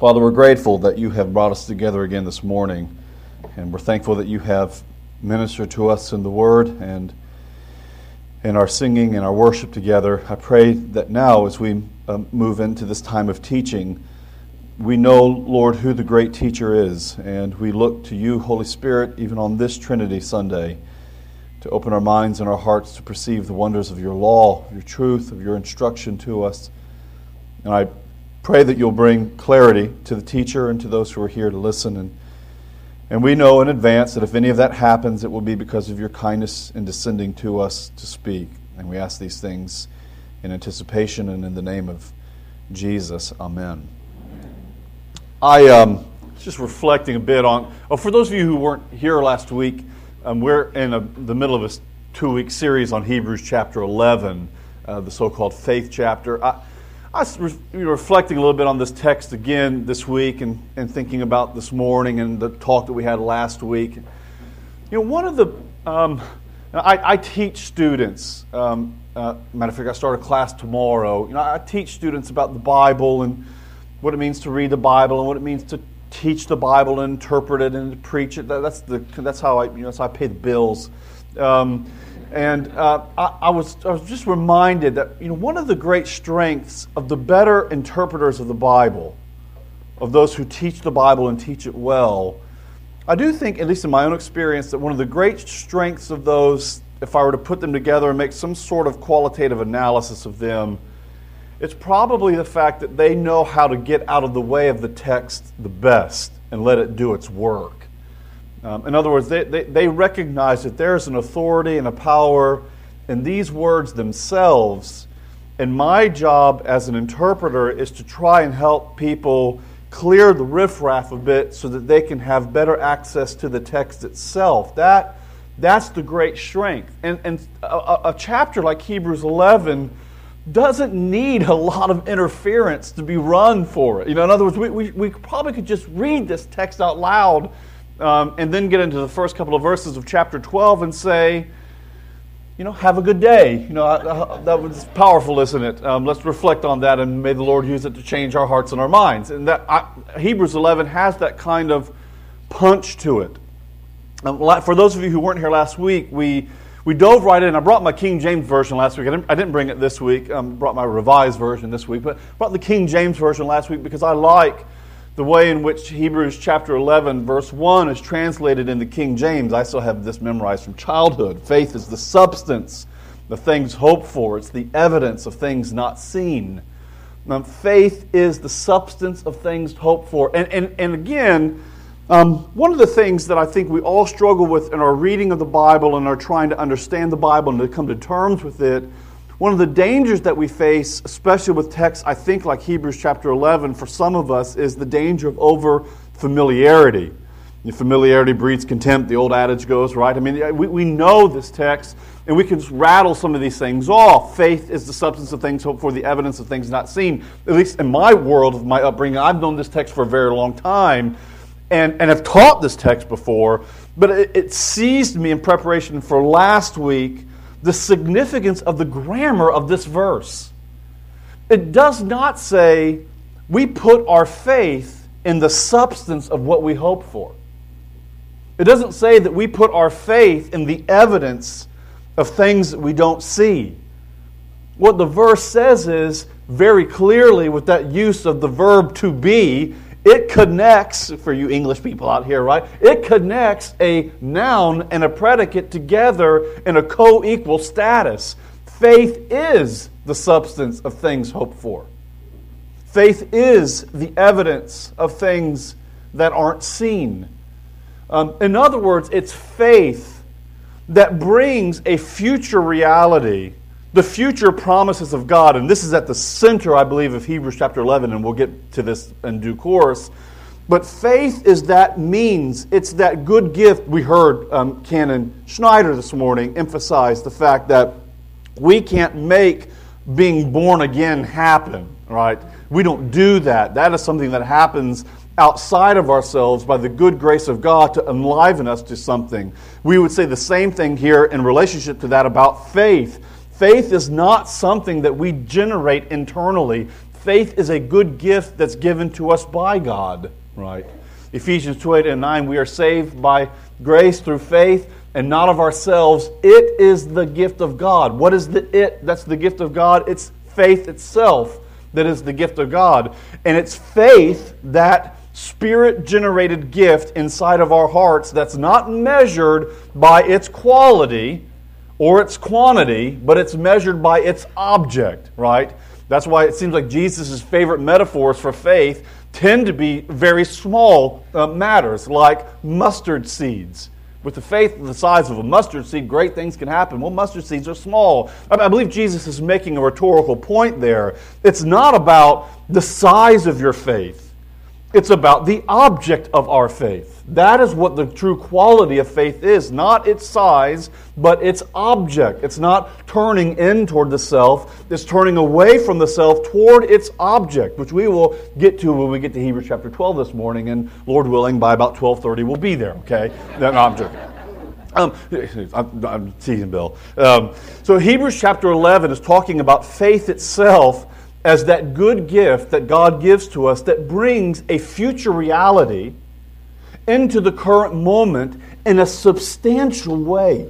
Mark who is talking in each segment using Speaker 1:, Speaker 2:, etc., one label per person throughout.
Speaker 1: Father, we're grateful that you have brought us together again this morning, and we're thankful that you have ministered to us in the Word and in our singing and our worship together. I pray that now, as we um, move into this time of teaching, we know, Lord, who the great teacher is, and we look to you, Holy Spirit, even on this Trinity Sunday, to open our minds and our hearts to perceive the wonders of your law, your truth, of your instruction to us. And I pray that you'll bring clarity to the teacher and to those who are here to listen. And, and we know in advance that if any of that happens, it will be because of your kindness in descending to us to speak. And we ask these things in anticipation and in the name of Jesus. Amen. I um, just reflecting a bit on, oh, for those of you who weren't here last week, um, we're in a, the middle of a two week series on Hebrews chapter 11, uh, the so called faith chapter. I, I was re- reflecting a little bit on this text again this week and, and thinking about this morning and the talk that we had last week. You know, one of the, um, I, I, teach students, um, uh, matter of fact, I start a class tomorrow. You know, I teach students about the Bible and what it means to read the Bible and what it means to teach the Bible and interpret it and to preach it. That, that's, the, that's how I, you know, that's how I pay the bills. Um, and uh, I, I, was, I was just reminded that you know, one of the great strengths of the better interpreters of the Bible, of those who teach the Bible and teach it well, I do think, at least in my own experience, that one of the great strengths of those, if I were to put them together and make some sort of qualitative analysis of them, it's probably the fact that they know how to get out of the way of the text the best and let it do its work. Um, in other words, they, they, they recognize that there's an authority and a power in these words themselves. And my job as an interpreter is to try and help people clear the riffraff a bit so that they can have better access to the text itself. That, that's the great strength. And, and a, a chapter like Hebrews 11 doesn't need a lot of interference to be run for it. You know, in other words, we, we, we probably could just read this text out loud um, and then get into the first couple of verses of chapter 12 and say, you know, have a good day. You know, that was powerful, isn't it? Um, let's reflect on that, and may the Lord use it to change our hearts and our minds. And that I, Hebrews 11 has that kind of punch to it. Um, for those of you who weren't here last week, we we dove right in. I brought my King James version last week. I didn't, I didn't bring it this week. Um, brought my revised version this week, but brought the King James version last week because I like the way in which Hebrews chapter 11, verse 1 is translated in the King James. I still have this memorized from childhood. Faith is the substance of things hoped for, it's the evidence of things not seen. Now, faith is the substance of things hoped for. And, and, and again, um, one of the things that I think we all struggle with in our reading of the Bible and are trying to understand the Bible and to come to terms with it one of the dangers that we face, especially with texts, I think, like Hebrews chapter 11, for some of us, is the danger of over familiarity. Familiarity breeds contempt, the old adage goes, right? I mean, we, we know this text, and we can just rattle some of these things off. Faith is the substance of things hoped for, the evidence of things not seen. At least in my world, of my upbringing, I've known this text for a very long time and, and have taught this text before, but it, it seized me in preparation for last week the significance of the grammar of this verse. It does not say we put our faith in the substance of what we hope for. It doesn't say that we put our faith in the evidence of things that we don't see. What the verse says is very clearly with that use of the verb to be it connects, for you English people out here, right? It connects a noun and a predicate together in a co equal status. Faith is the substance of things hoped for. Faith is the evidence of things that aren't seen. Um, in other words, it's faith that brings a future reality the future promises of God, and this is at the center, I believe, of Hebrews chapter 11, and we'll get to this in due course. But faith is that means, it's that good gift. We heard um, Canon Schneider this morning emphasize the fact that we can't make being born again happen, right? We don't do that. That is something that happens outside of ourselves by the good grace of God to enliven us to something. We would say the same thing here in relationship to that about faith. Faith is not something that we generate internally. Faith is a good gift that's given to us by God, right? Ephesians 2 8 and 9, we are saved by grace through faith and not of ourselves. It is the gift of God. What is the it that's the gift of God? It's faith itself that is the gift of God. And it's faith, that spirit generated gift inside of our hearts, that's not measured by its quality or its quantity, but it's measured by its object, right? That's why it seems like Jesus' favorite metaphors for faith tend to be very small uh, matters, like mustard seeds. With the faith the size of a mustard seed, great things can happen. Well, mustard seeds are small. I believe Jesus is making a rhetorical point there. It's not about the size of your faith, it's about the object of our faith. That is what the true quality of faith is not its size, but its object. It's not turning in toward the self, it's turning away from the self toward its object, which we will get to when we get to Hebrews chapter 12 this morning, and Lord willing, by about 12:30 we'll be there, okay? I'm joking. Um, I'm, I'm, teasing Bill. Um, so Hebrews chapter 11 is talking about faith itself as that good gift that God gives to us that brings a future reality into the current moment in a substantial way.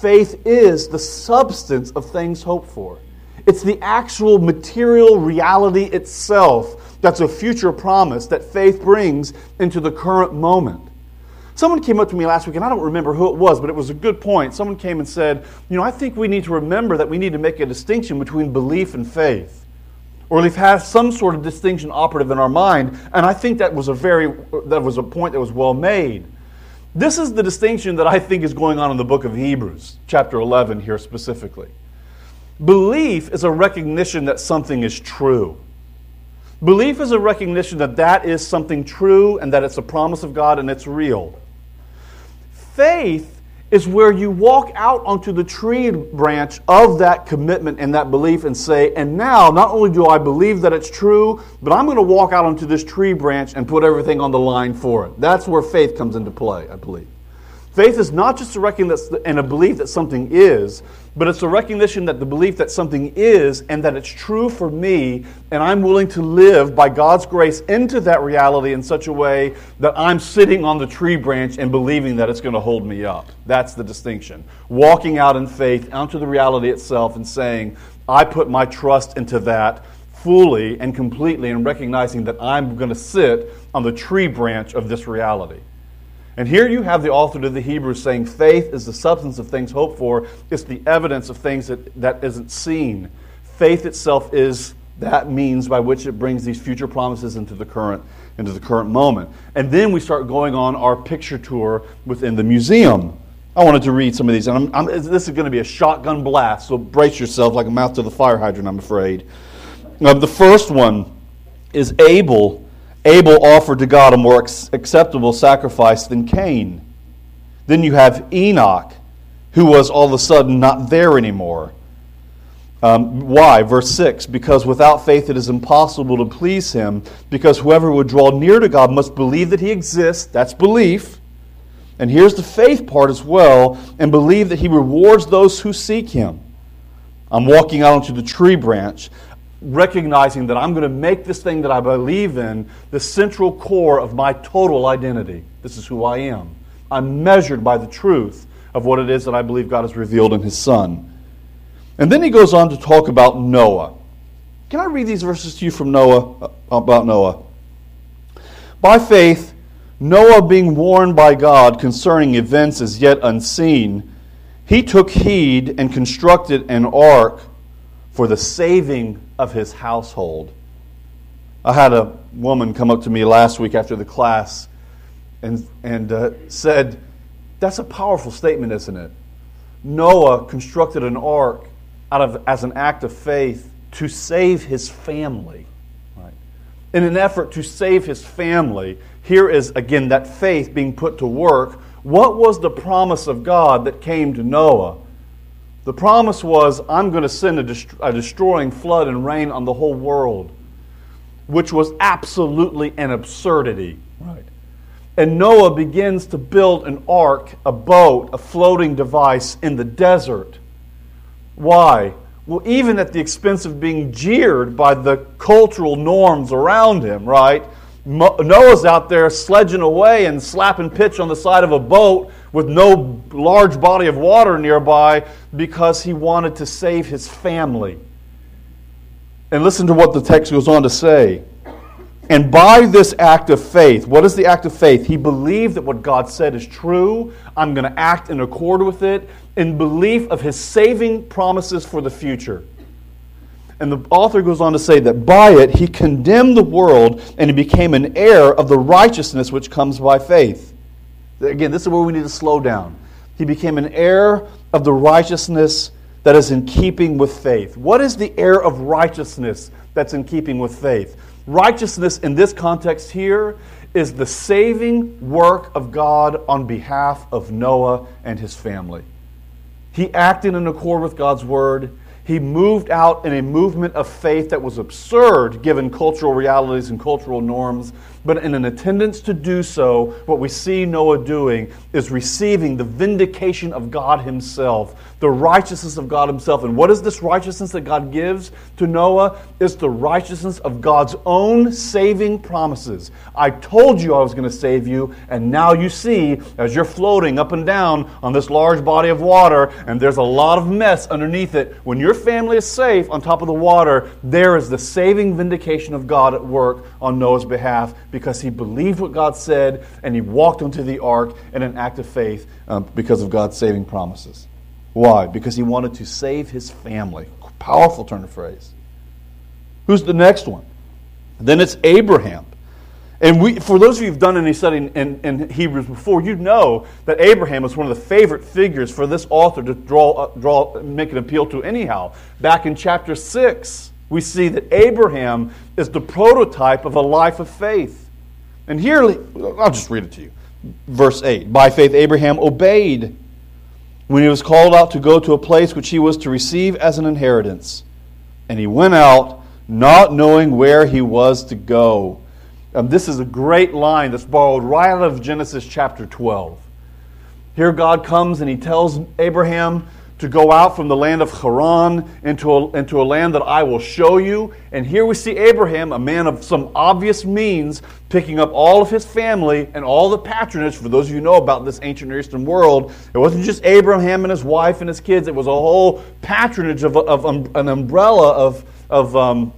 Speaker 1: Faith is the substance of things hoped for. It's the actual material reality itself that's a future promise that faith brings into the current moment. Someone came up to me last week, and I don't remember who it was, but it was a good point. Someone came and said, You know, I think we need to remember that we need to make a distinction between belief and faith. Or at least have some sort of distinction operative in our mind. And I think that was a very that was a point that was well made. This is the distinction that I think is going on in the book of Hebrews, chapter 11 here specifically. Belief is a recognition that something is true. Belief is a recognition that that is something true and that it's a promise of God and it's real. Faith is where you walk out onto the tree branch of that commitment and that belief and say, and now not only do I believe that it's true, but I'm going to walk out onto this tree branch and put everything on the line for it. That's where faith comes into play, I believe. Faith is not just a recognition and a belief that something is, but it's a recognition that the belief that something is and that it's true for me, and I'm willing to live by God's grace into that reality in such a way that I'm sitting on the tree branch and believing that it's going to hold me up. That's the distinction. Walking out in faith onto the reality itself and saying, I put my trust into that fully and completely, and recognizing that I'm going to sit on the tree branch of this reality. And here you have the author to the Hebrews saying faith is the substance of things hoped for, it's the evidence of things that, that isn't seen. Faith itself is that means by which it brings these future promises into the current into the current moment. And then we start going on our picture tour within the museum. I wanted to read some of these, and I'm, I'm, this is going to be a shotgun blast, so brace yourself like a mouth to the fire hydrant, I'm afraid. Uh, the first one is Abel Abel offered to God a more acceptable sacrifice than Cain. Then you have Enoch, who was all of a sudden not there anymore. Um, why? Verse 6 Because without faith it is impossible to please him, because whoever would draw near to God must believe that he exists. That's belief. And here's the faith part as well, and believe that he rewards those who seek him. I'm walking out onto the tree branch recognizing that I'm going to make this thing that I believe in the central core of my total identity. This is who I am. I'm measured by the truth of what it is that I believe God has revealed in His Son. And then he goes on to talk about Noah. Can I read these verses to you from Noah uh, about Noah? By faith, Noah, being warned by God concerning events as yet unseen, he took heed and constructed an ark for the saving of his household. I had a woman come up to me last week after the class and, and uh, said, That's a powerful statement, isn't it? Noah constructed an ark out of, as an act of faith to save his family. Right? In an effort to save his family, here is again that faith being put to work. What was the promise of God that came to Noah? The promise was, I'm going to send a, dest- a destroying flood and rain on the whole world, which was absolutely an absurdity. Right. And Noah begins to build an ark, a boat, a floating device in the desert. Why? well, even at the expense of being jeered by the cultural norms around him, right? Noah's out there sledging away and slapping pitch on the side of a boat with no large body of water nearby because he wanted to save his family. And listen to what the text goes on to say. And by this act of faith, what is the act of faith? He believed that what God said is true. I'm going to act in accord with it in belief of his saving promises for the future. And the author goes on to say that by it he condemned the world and he became an heir of the righteousness which comes by faith. Again, this is where we need to slow down. He became an heir of the righteousness that is in keeping with faith. What is the heir of righteousness that's in keeping with faith? Righteousness in this context here is the saving work of God on behalf of Noah and his family. He acted in accord with God's word. He moved out in a movement of faith that was absurd given cultural realities and cultural norms. But in an attendance to do so, what we see Noah doing is receiving the vindication of God Himself the righteousness of God Himself. And what is this righteousness that God gives to Noah? It's the righteousness of God's own saving promises. I told you I was going to save you, and now you see, as you're floating up and down on this large body of water, and there's a lot of mess underneath it, when your family is safe on top of the water, there is the saving vindication of God at work on Noah's behalf because he believed what God said and he walked onto the ark in an act of faith um, because of God's saving promises. Why? Because he wanted to save his family. Powerful turn of phrase. Who's the next one? Then it's Abraham. And we, for those of you who've done any study in, in, in, Hebrews before, you know that Abraham is one of the favorite figures for this author to draw, uh, draw, make an appeal to anyhow. Back in chapter 6, we see that Abraham is the prototype of a life of faith. And here, I'll just read it to you. Verse 8 By faith, Abraham obeyed when he was called out to go to a place which he was to receive as an inheritance. And he went out, not knowing where he was to go. Um, this is a great line that's borrowed right out of Genesis chapter 12. Here God comes and he tells Abraham, to go out from the land of Haran into a, into a land that I will show you. And here we see Abraham, a man of some obvious means, picking up all of his family and all the patronage. For those of you who know about this ancient Near Eastern world, it wasn't just Abraham and his wife and his kids, it was a whole patronage of, of um, an umbrella of, of um,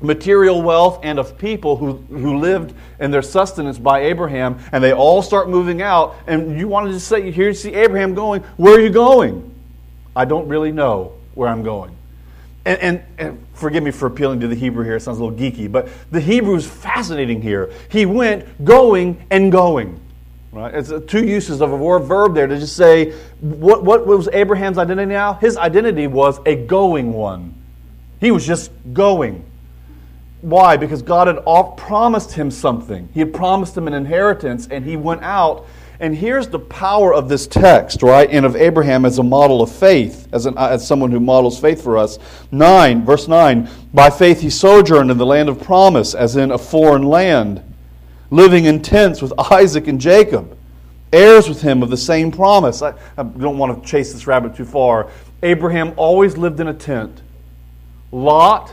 Speaker 1: material wealth and of people who, who lived in their sustenance by Abraham. And they all start moving out. And you wanted to say, here you see Abraham going, Where are you going? I don't really know where I'm going. And, and, and, forgive me for appealing to the Hebrew here, it sounds a little geeky, but the Hebrew is fascinating here. He went going and going. Right? It's uh, two uses of a verb there to just say what, what was Abraham's identity now? His identity was a going one. He was just going. Why? Because God had promised him something. He had promised him an inheritance, and he went out and here's the power of this text, right? And of Abraham as a model of faith, as, an, as someone who models faith for us. 9, verse 9 By faith he sojourned in the land of promise, as in a foreign land, living in tents with Isaac and Jacob, heirs with him of the same promise. I, I don't want to chase this rabbit too far. Abraham always lived in a tent, Lot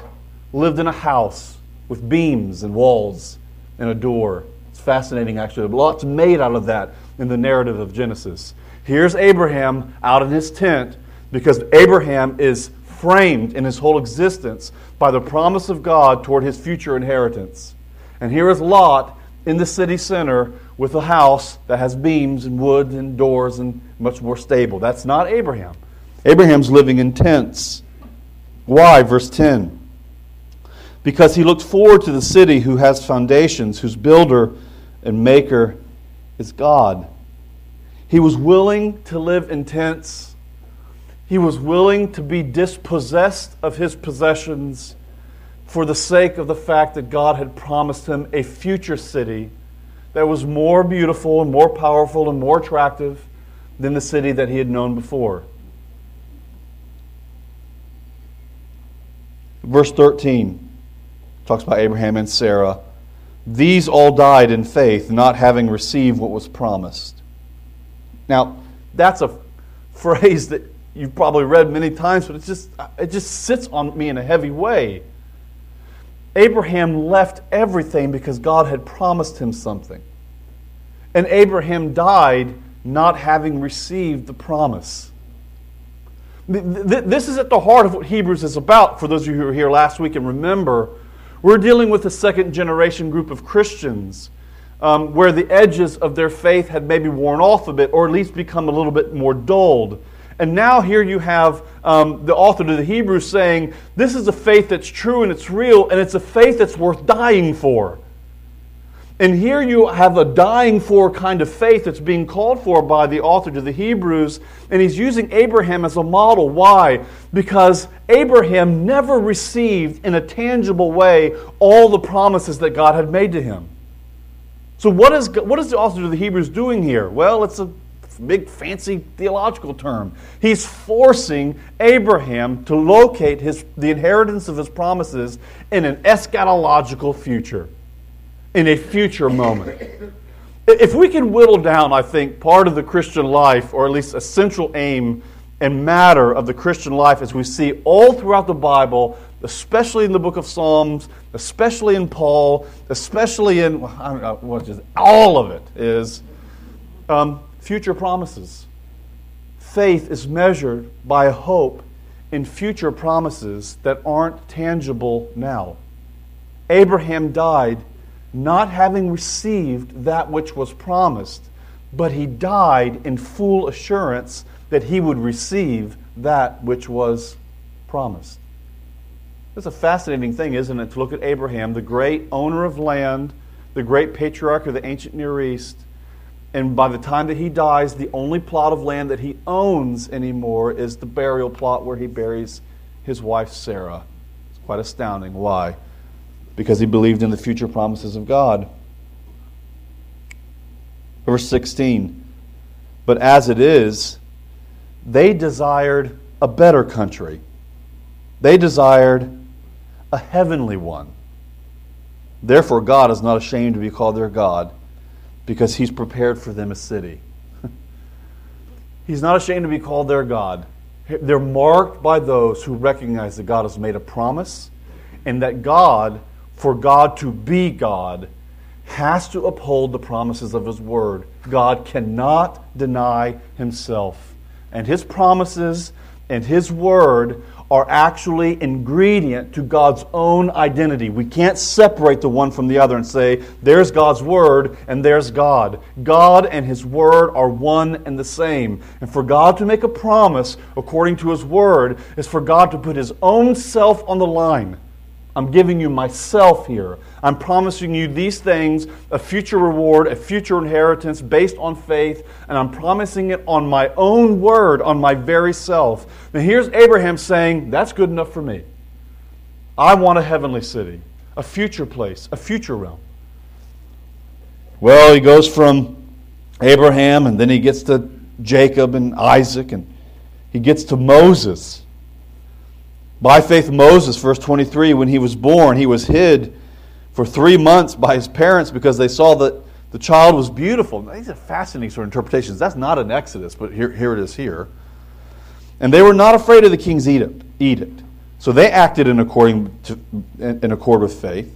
Speaker 1: lived in a house with beams and walls and a door. Fascinating, actually. Lot's made out of that in the narrative of Genesis. Here's Abraham out in his tent because Abraham is framed in his whole existence by the promise of God toward his future inheritance. And here is Lot in the city center with a house that has beams and wood and doors and much more stable. That's not Abraham. Abraham's living in tents. Why? Verse 10. Because he looked forward to the city who has foundations, whose builder and maker is God. He was willing to live in tents. He was willing to be dispossessed of his possessions for the sake of the fact that God had promised him a future city that was more beautiful and more powerful and more attractive than the city that he had known before. Verse 13 talks about Abraham and Sarah. These all died in faith, not having received what was promised. Now, that's a phrase that you've probably read many times, but it just, it just sits on me in a heavy way. Abraham left everything because God had promised him something. And Abraham died not having received the promise. This is at the heart of what Hebrews is about. For those of you who were here last week and remember, we're dealing with a second generation group of Christians um, where the edges of their faith had maybe worn off a bit or at least become a little bit more dulled. And now here you have um, the author of the Hebrews saying, This is a faith that's true and it's real, and it's a faith that's worth dying for. And here you have a dying for kind of faith that's being called for by the author to the Hebrews, and he's using Abraham as a model. Why? Because Abraham never received in a tangible way all the promises that God had made to him. So, what is, what is the author of the Hebrews doing here? Well, it's a big fancy theological term. He's forcing Abraham to locate his, the inheritance of his promises in an eschatological future, in a future moment. If we can whittle down, I think, part of the Christian life, or at least a central aim and matter of the Christian life as we see all throughout the Bible, especially in the book of Psalms, especially in Paul, especially in I don't know, what is all of it is um, future promises. Faith is measured by hope in future promises that aren't tangible now. Abraham died not having received that which was promised, but he died in full assurance that he would receive that which was promised. It's a fascinating thing, isn't it, to look at Abraham, the great owner of land, the great patriarch of the ancient Near East, and by the time that he dies, the only plot of land that he owns anymore is the burial plot where he buries his wife Sarah. It's quite astounding. Why? Because he believed in the future promises of God. Verse 16 But as it is, they desired a better country. They desired a heavenly one. Therefore, God is not ashamed to be called their God, because He's prepared for them a city. he's not ashamed to be called their God. They're marked by those who recognize that God has made a promise, and that God, for God to be God, has to uphold the promises of His Word. God cannot deny Himself. And His promises and His Word are actually ingredient to God's own identity. We can't separate the one from the other and say, there's God's Word and there's God. God and His Word are one and the same. And for God to make a promise according to His Word is for God to put His own self on the line. I'm giving you myself here. I'm promising you these things a future reward, a future inheritance based on faith, and I'm promising it on my own word, on my very self. Now, here's Abraham saying, That's good enough for me. I want a heavenly city, a future place, a future realm. Well, he goes from Abraham, and then he gets to Jacob and Isaac, and he gets to Moses. By faith, Moses, verse 23, when he was born, he was hid for three months by his parents because they saw that the child was beautiful. These are fascinating sort of interpretations. That's not an Exodus, but here, here it is here. And they were not afraid of the king's edict. edict. So they acted in, according to, in accord with faith.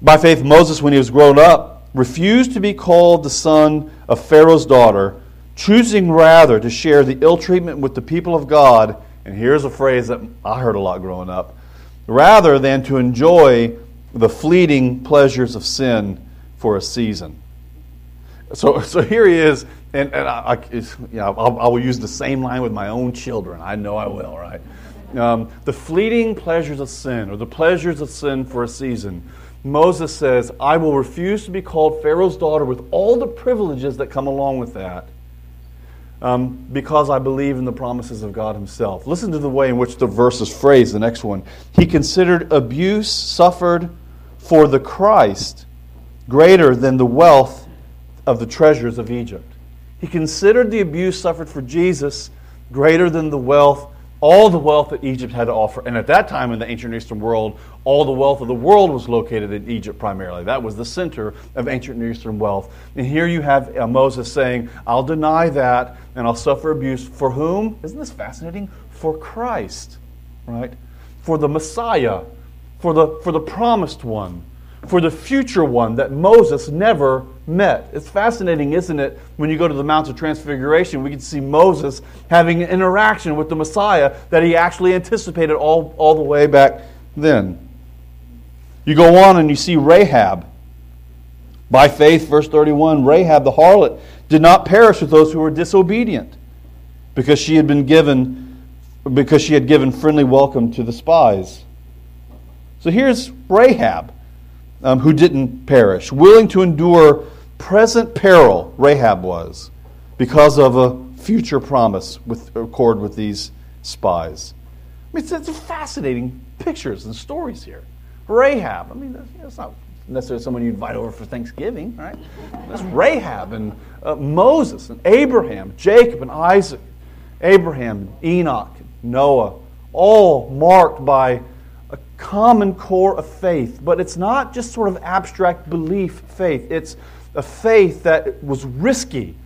Speaker 1: By faith, Moses, when he was grown up, refused to be called the son of Pharaoh's daughter, choosing rather to share the ill treatment with the people of God and here's a phrase that I heard a lot growing up rather than to enjoy the fleeting pleasures of sin for a season. So, so here he is, and, and I, I, you know, I'll, I will use the same line with my own children. I know I will, right? Um, the fleeting pleasures of sin, or the pleasures of sin for a season. Moses says, I will refuse to be called Pharaoh's daughter with all the privileges that come along with that um, because I believe in the promises of God Himself. Listen to the way in which the verse is phrased, the next one. He considered abuse suffered for the Christ greater than the wealth of the treasures of Egypt. He considered the abuse suffered for Jesus greater than the wealth all the wealth that Egypt had to offer. And at that time in the ancient Near Eastern world, all the wealth of the world was located in Egypt primarily. That was the center of ancient Near Eastern wealth. And here you have uh, Moses saying, I'll deny that and I'll suffer abuse. For whom? Isn't this fascinating? For Christ, right? For the Messiah, for the, for the promised one for the future one that Moses never met. It's fascinating, isn't it? When you go to the Mount of Transfiguration, we can see Moses having an interaction with the Messiah that he actually anticipated all, all the way back then. You go on and you see Rahab. By faith, verse 31, Rahab the harlot did not perish with those who were disobedient because she had been given because she had given friendly welcome to the spies. So here's Rahab um, who didn't perish, willing to endure present peril, Rahab was, because of a future promise with accord with these spies. I mean, it's, it's fascinating pictures and stories here. Rahab, I mean, it's not necessarily someone you invite over for Thanksgiving, right? That's Rahab and uh, Moses and Abraham, Jacob and Isaac, Abraham, Enoch, Noah, all marked by common core of faith, but it's not just sort of abstract belief faith. It's a faith that was risky,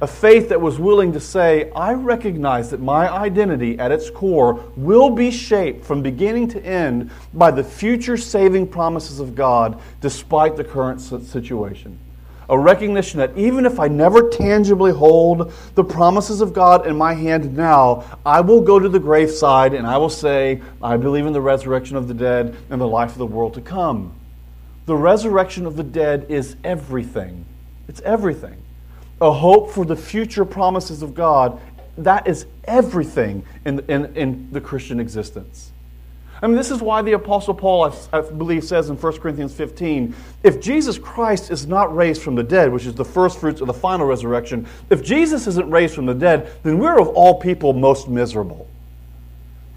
Speaker 1: a faith that was willing to say, I recognize that my identity at its core will be shaped from beginning to end by the future saving promises of God despite the current situation a recognition that even if I never tangibly hold the promises of God in my hand now, I will go to the graveside and I will say, I believe in the resurrection of the dead and the life of the world to come. The resurrection of the dead is everything. It's everything. A hope for the future promises of God, that is everything in, in, in the Christian existence. I mean, this is why the Apostle Paul, I, I, believe, says in 1 Corinthians 15 if Jesus Christ is not raised from the dead, which is the first fruits of the final resurrection, if Jesus isn't raised from the dead, then we're of all people most miserable.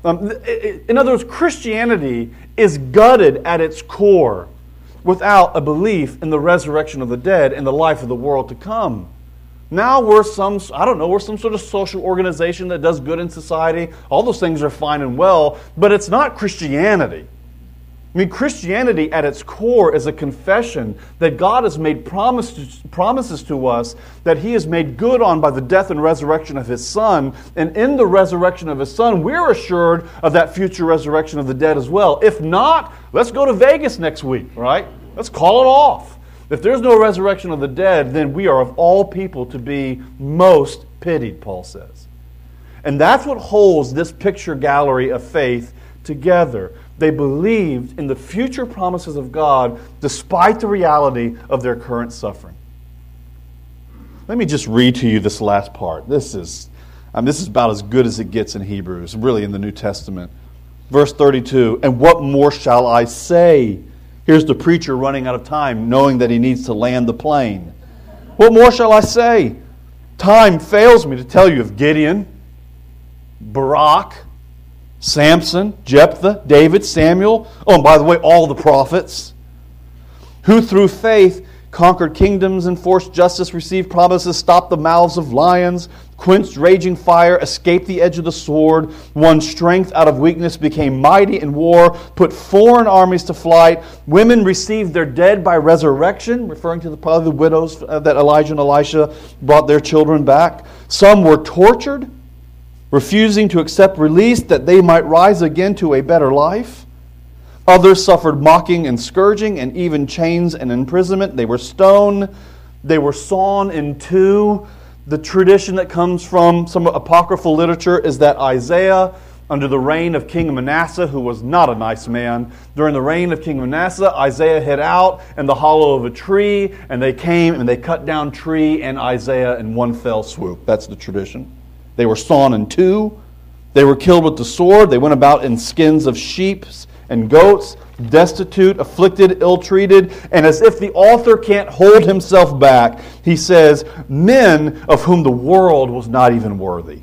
Speaker 1: Um, in other words, Christianity is gutted at its core without a belief in the resurrection of the dead and the life of the world to come. Now we're some, I don't know, we're some sort of social organization that does good in society. All those things are fine and well, but it's not Christianity. I mean, Christianity at its core is a confession that God has made promises, promises to us that He has made good on by the death and resurrection of His Son. And in the resurrection of His Son, we're assured of that future resurrection of the dead as well. If not, let's go to Vegas next week, right? Let's call it off. If there's no resurrection of the dead, then we are of all people to be most pitied, Paul says. And that's what holds this picture gallery of faith together. They believed in the future promises of God despite the reality of their current suffering. Let me just read to you this last part. This is, um, this is about as good as it gets in Hebrews, really in the New Testament. Verse 32 And what more shall I say? Here's the preacher running out of time, knowing that he needs to land the plane. What more shall I say? Time fails me to tell you of Gideon, Barak, Samson, Jephthah, David, Samuel. Oh, and by the way, all the prophets who through faith conquered kingdoms, enforced justice, received promises, stopped the mouths of lions, quenched raging fire, escaped the edge of the sword, won strength out of weakness, became mighty in war, put foreign armies to flight. Women received their dead by resurrection, referring to the, probably the widows uh, that Elijah and Elisha brought their children back. Some were tortured, refusing to accept release that they might rise again to a better life. Others suffered mocking and scourging and even chains and imprisonment. They were stoned. They were sawn in two. The tradition that comes from some apocryphal literature is that Isaiah, under the reign of King Manasseh, who was not a nice man, during the reign of King Manasseh, Isaiah hid out in the hollow of a tree, and they came and they cut down tree and Isaiah in one fell swoop. That's the tradition. They were sawn in two. They were killed with the sword. They went about in skins of sheep and goats, destitute, afflicted, ill treated. And as if the author can't hold himself back, he says, Men of whom the world was not even worthy.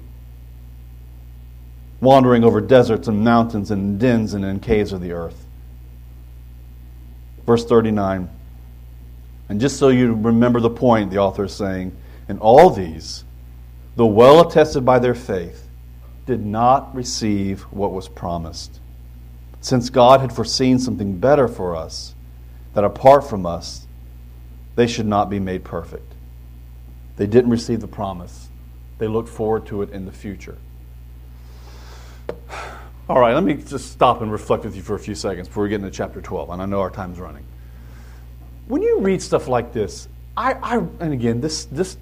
Speaker 1: Wandering over deserts and mountains and dens and in caves of the earth. Verse 39. And just so you remember the point, the author is saying, in all these, though well attested by their faith, did not receive what was promised. Since God had foreseen something better for us, that apart from us, they should not be made perfect. They didn't receive the promise, they looked forward to it in the future. All right, let me just stop and reflect with you for a few seconds before we get into chapter 12, and I know our time's running. When you read stuff like this, I, I and again, this, this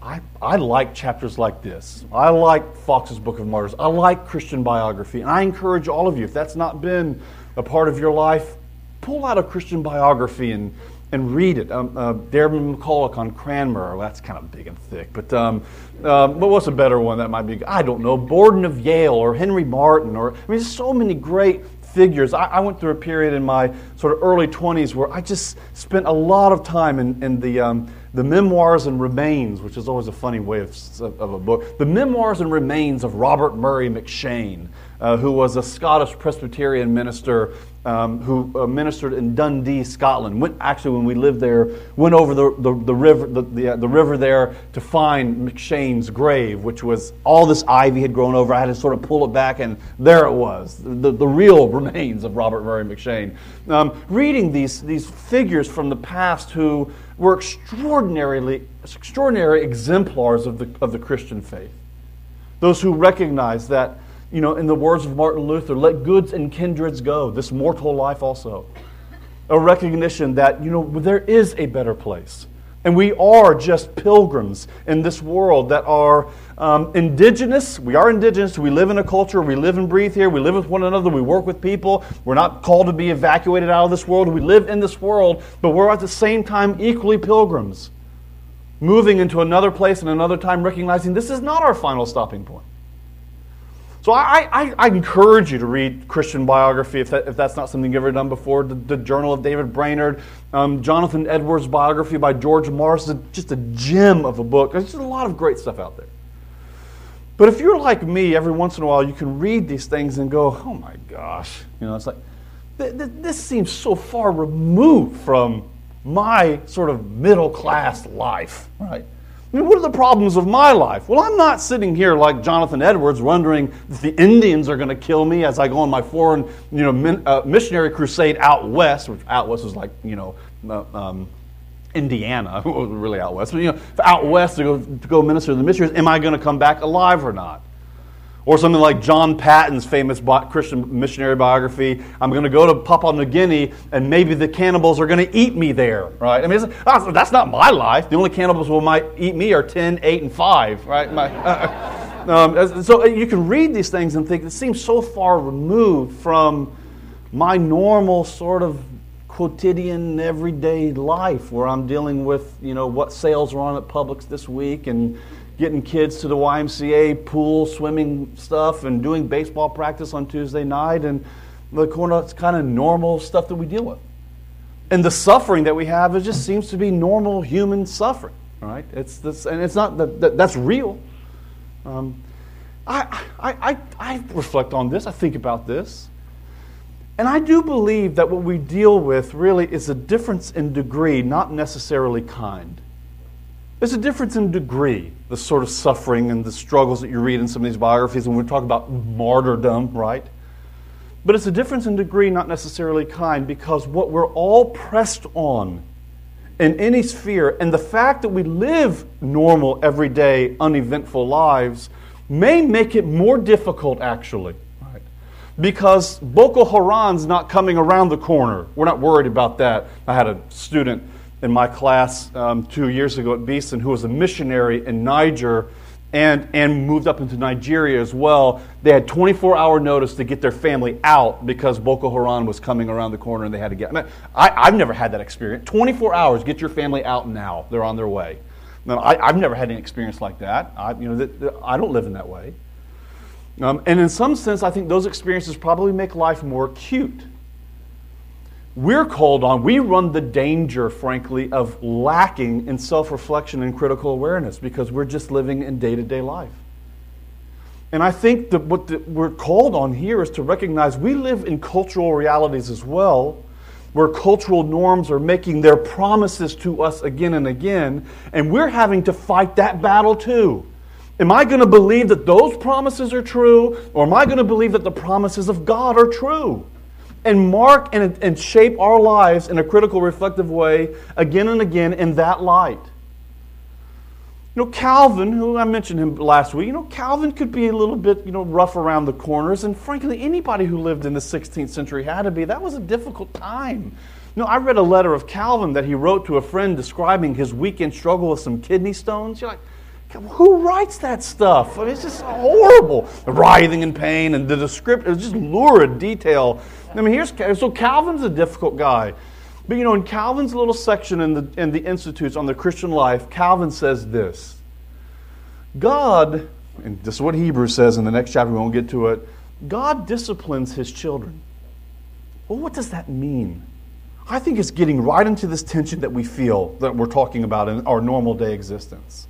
Speaker 1: I, I like chapters like this. I like Fox's Book of Martyrs. I like Christian biography. And I encourage all of you, if that's not been a part of your life, pull out a Christian biography and, and read it. Um, uh, Darren MacCulloch on Cranmer. Well, that's kind of big and thick. But, um, um, but what's a better one that might be? I don't know. Borden of Yale or Henry Martyn. Or, I mean, there's so many great figures. I, I, went through a period in my sort of early 20s where I just spent a lot of time in, in the, um, the Memoirs and Remains, which is always a funny way of, of a book. The Memoirs and Remains of Robert Murray M'Cheyne, uh, who was a Scottish Presbyterian minister um, who uh, ministered in Dundee, Scotland. Went, actually, when we lived there, went over the, the, the river, the, the, uh, the, river there to find M'Cheyne's grave, which was all this ivy had grown over. I had to sort of pull it back, and there it was, the, the real remains of Robert Murray M'Cheyne. Um, reading these, these figures from the past who were extraordinarily, extraordinary exemplars of the, of the Christian faith. Those who recognized that you know, in the words of Martin Luther, let goods and kindreds go, this mortal life also. A recognition that, you know, there is a better place. And we are just pilgrims in this world that are um, indigenous. We are indigenous. We live in a culture. We live and breathe here. We live with one another. We work with people. We're not called to be evacuated out of this world. We live in this world, but we're at the same time equally pilgrims, moving into another place and another time, recognizing this is not our final stopping point. So I, I, I, encourage you to read Christian biography if, that, if that's not something you've ever done before. The, the Journal of David Brainerd, um, Jonathan Edwards' biography by George Marsden, is just a gem of a book. There's just a lot of great stuff out there. But if you're like me, every once in a while you can read these things and go, oh my gosh. You know, it's like, th- th- this seems so far removed from my sort of middle class life, right? Mean, what are the problems of my life? Well, I'm not sitting here like Jonathan Edwards wondering if the Indians are going to kill me as I go on my foreign, you know, min, uh, missionary crusade out west, which out west is like, you know, uh, um, Indiana, really out west, but, you know, out west to go, to go minister to the missionaries. Am I going to come back alive or not? Or something like John Paton's famous Christian missionary biography. I'm going to go to Papua New Guinea and maybe the cannibals are going to eat me there, right? I mean, that's not my life. The only cannibals who might eat me are 10, 8, and 5, right? My, um, so you can read these things and think it seems so far removed from my normal sort of quotidian everyday life where I'm dealing with, you know, what sales are on at Publix this week and getting kids to the YMCA pool, swimming stuff, and doing baseball practice on Tuesday night, and the kind of normal stuff that we deal with. And the suffering that we have, it just seems to be normal human suffering, right? It's this, and it's not that, that that's real. Um, I, I, I, I reflect on this. I think about this. And I do believe that what we deal with really is a difference in degree, not necessarily kind. There's a difference in degree, the sort of suffering and the struggles that you read in some of these biographies when we talk about martyrdom, right? But it's a difference in degree, not necessarily kind, because what we're all pressed on in any sphere, and the fact that we live normal, everyday, uneventful lives, may make it more difficult, actually. Right? Because Boko Haram's not coming around the corner. We're not worried about that. I had a student in my class um, two years ago at Beeson who was a missionary in Niger and, and moved up into Nigeria as well. They had 24 hour notice to get their family out because Boko Haram was coming around the corner and they had to get. I, mean, I have never had that experience. 24 hours, get your family out now. They're on their way. Now, I, have never had an experience like that. I, you know, I don't live in that way. Um, and in some sense, I think those experiences probably make life more acute we're called on, we run the danger, frankly, of lacking in self reflection and critical awareness because we're just living in day to day life. And I think that what the, we're called on here is to recognize we live in cultural realities as well, where cultural norms are making their promises to us again and again, and we're having to fight that battle too. Am I going to believe that those promises are true, or am I going to believe that the promises of God are true? And mark and, and shape our lives in a critical, reflective way again and again in that light. You know, Calvin, who I mentioned him last week, you know, Calvin could be a little bit, you know, rough around the corners, and frankly, anybody who lived in the 16th century had to be. That was a difficult time. You know, I read a letter of Calvin that he wrote to a friend describing his weekend struggle with some kidney stones. You're like, who writes that stuff? I mean, it's just horrible. The writhing in pain and the description, just lurid detail. I mean, here's so Calvin's a difficult guy. But you know, in Calvin's little section in the, in the Institutes on the Christian life, Calvin says this God, and this is what Hebrews says in the next chapter, we won't get to it. God disciplines his children. Well, what does that mean? I think it's getting right into this tension that we feel that we're talking about in our normal day existence.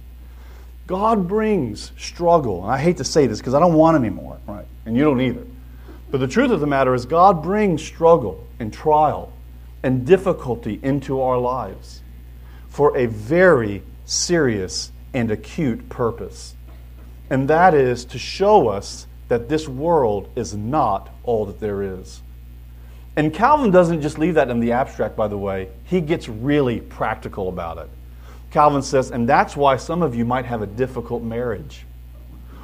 Speaker 1: God brings struggle. And I hate to say this because I don't want any more, right? And you don't either. But the truth of the matter is, God brings struggle and trial and difficulty into our lives for a very serious and acute purpose. And that is to show us that this world is not all that there is. And Calvin doesn't just leave that in the abstract, by the way, he gets really practical about it. Calvin says, and that's why some of you might have a difficult marriage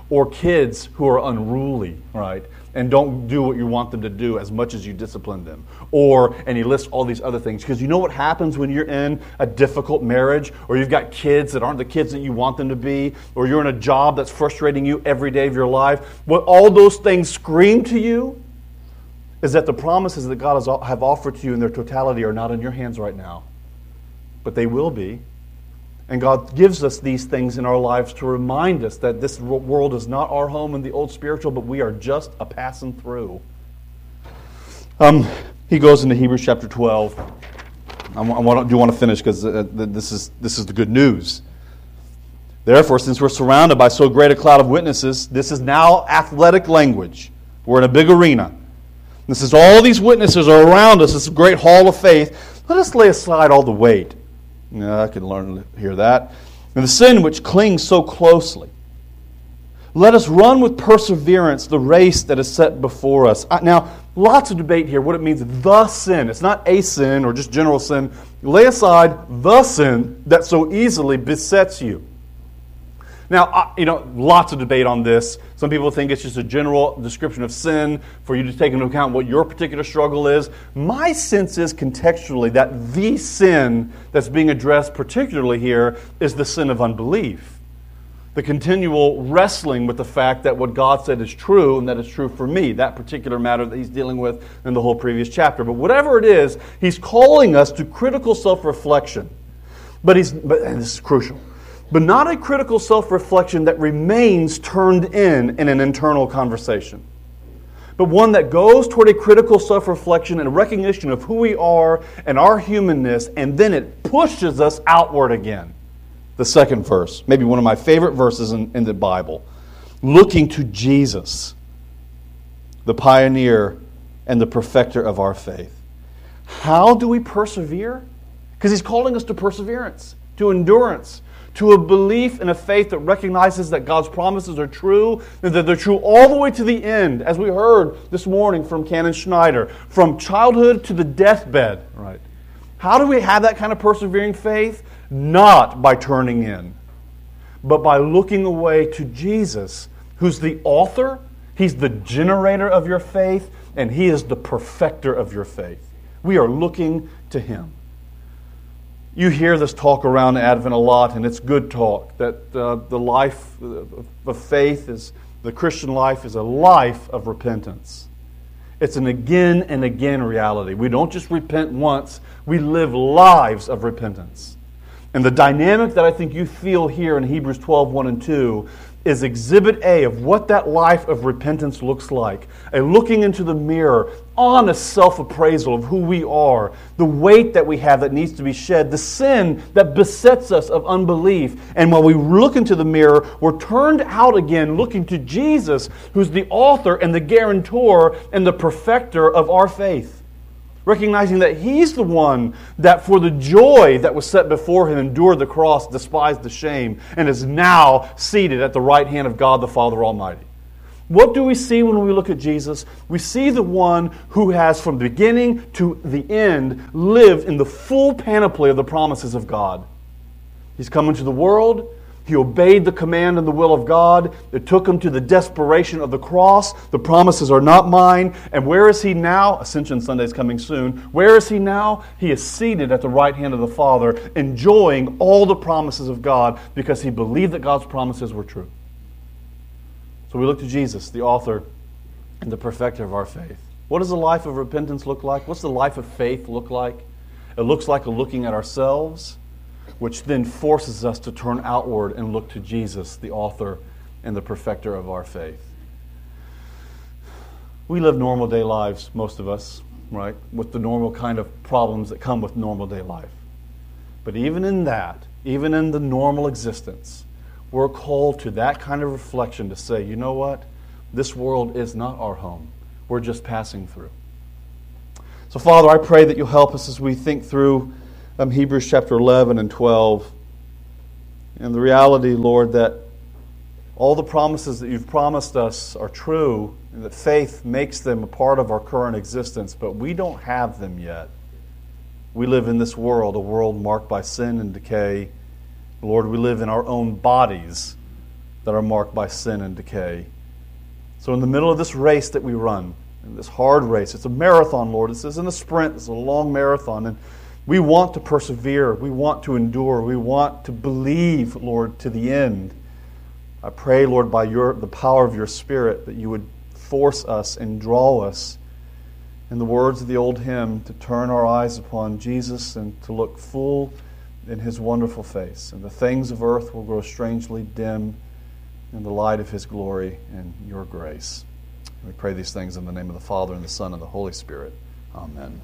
Speaker 1: or kids who are unruly, right? And don't do what you want them to do as much as you discipline them. Or, and he lists all these other things. Because you know what happens when you're in a difficult marriage, or you've got kids that aren't the kids that you want them to be, or you're in a job that's frustrating you every day of your life? What all those things scream to you is that the promises that God has have offered to you in their totality are not in your hands right now. But they will be and God gives us these things in our lives to remind us that this world is not our home in the old spiritual, but we are just a passing through. Um, he goes into Hebrews chapter 12. I, want, do want to finish because uh, this, is, this is the good news. Therefore, since we're surrounded by so great a cloud of witnesses, this is now athletic language. We're in a big arena. This is all these witnesses are around us, this great hall of faith. Let us lay aside all the weight yeah, I can learn to hear that. And the sin which clings so closely. Let us run with perseverance the race that is set before us. Now, lots of debate here what it means, the sin. It's not a sin or just general sin. Lay aside the sin that so easily besets you. Now, you know, lots of debate on this. Some people think it's just a general description of sin for you to take into account what your particular struggle is. My sense is contextually that the sin that's being addressed, particularly here, is the sin of unbelief. The continual wrestling with the fact that what God said is true and that it's true for me, that particular matter that he's dealing with in the whole previous chapter. But whatever it is, he's calling us to critical self reflection. But he's, but, this is crucial but not a critical self reflection that remains turned in in an internal conversation, but one that goes toward a critical self reflection and recognition of who we are and our humanness, and then it pushes us outward again. The second verse, maybe one of my favorite verses in, in the Bible, looking to Jesus, the pioneer and the perfecter of our faith. How do we persevere? Because he's calling us to perseverance, to endurance, to a belief and a faith that recognizes that God's promises are true and that they're true all the way to the end, as we heard this morning from Canon Schneider, from childhood to the deathbed. Right. How do we have that kind of persevering faith? Not by turning in, but by looking away to Jesus, who's the author, he's the generator of your faith, and he is the perfecter of your faith. We are looking to him you hear this talk around Advent a lot, and it's good talk that uh, the life of faith is the Christian life is a life of repentance. It's an again and again reality. We don't just repent once, we live lives of repentance. And the dynamic that I think you feel here in Hebrews 12 1 and 2 is exhibit A of what that life of repentance looks like. A looking into the mirror, honest self appraisal of who we are, the weight that we have that needs to be shed, the sin that besets us of unbelief. And while we look into the mirror, we're turned out again looking to Jesus, who's the author and the guarantor and the perfecter of our faith. Recognizing that He's the one that, for the joy that was set before Him, endured the cross, despised the shame, and is now seated at the right hand of God the Father Almighty. What do we see when we look at Jesus? We see the one who has, from the beginning to the end, lived in the full panoply of the promises of God. He's come into the world. He obeyed the command and the will of God. It took him to the desperation of the cross. The promises are not mine. And where is he now? Ascension Sunday is coming soon. Where is he now? He is seated at the right hand of the Father, enjoying all the promises of God because he believed that God's promises were true. So we look to Jesus, the author and the perfecter of our faith. What does the life of repentance look like? What's the life of faith look like? It looks like a looking at ourselves, which then forces us to turn outward and look to Jesus, the author and the perfecter of our faith. We live normal day lives, most of us, right? With the normal kind of problems that come with normal day life. But even in that, even in the normal existence, we're called to that kind of reflection to say, you know what? This world is not our home. We're just passing through. So, Father, I pray that you'll help us as we think through um, Hebrews chapter 11 and 12. And the reality, Lord, that all the promises that you've promised us are true, and that faith makes them a part of our current existence, but we don't have them yet. We live in this world, a world marked by sin and decay Lord, we live in our own bodies that are marked by sin and decay. So, in the middle of this race that we run, in this hard race, it's a marathon, Lord. This isn't a sprint, it's a long marathon. And we want to persevere. We want to endure. We want to believe, Lord, to the end. I pray, Lord, by your, the power of your Spirit, that you would force us and draw us, in the words of the old hymn, to turn our eyes upon Jesus and to look full in his wonderful face, and the things of earth will grow strangely dim in the light of his glory and your grace. We pray these things in the name of the Father, and the Son, and the Holy Spirit. Amen.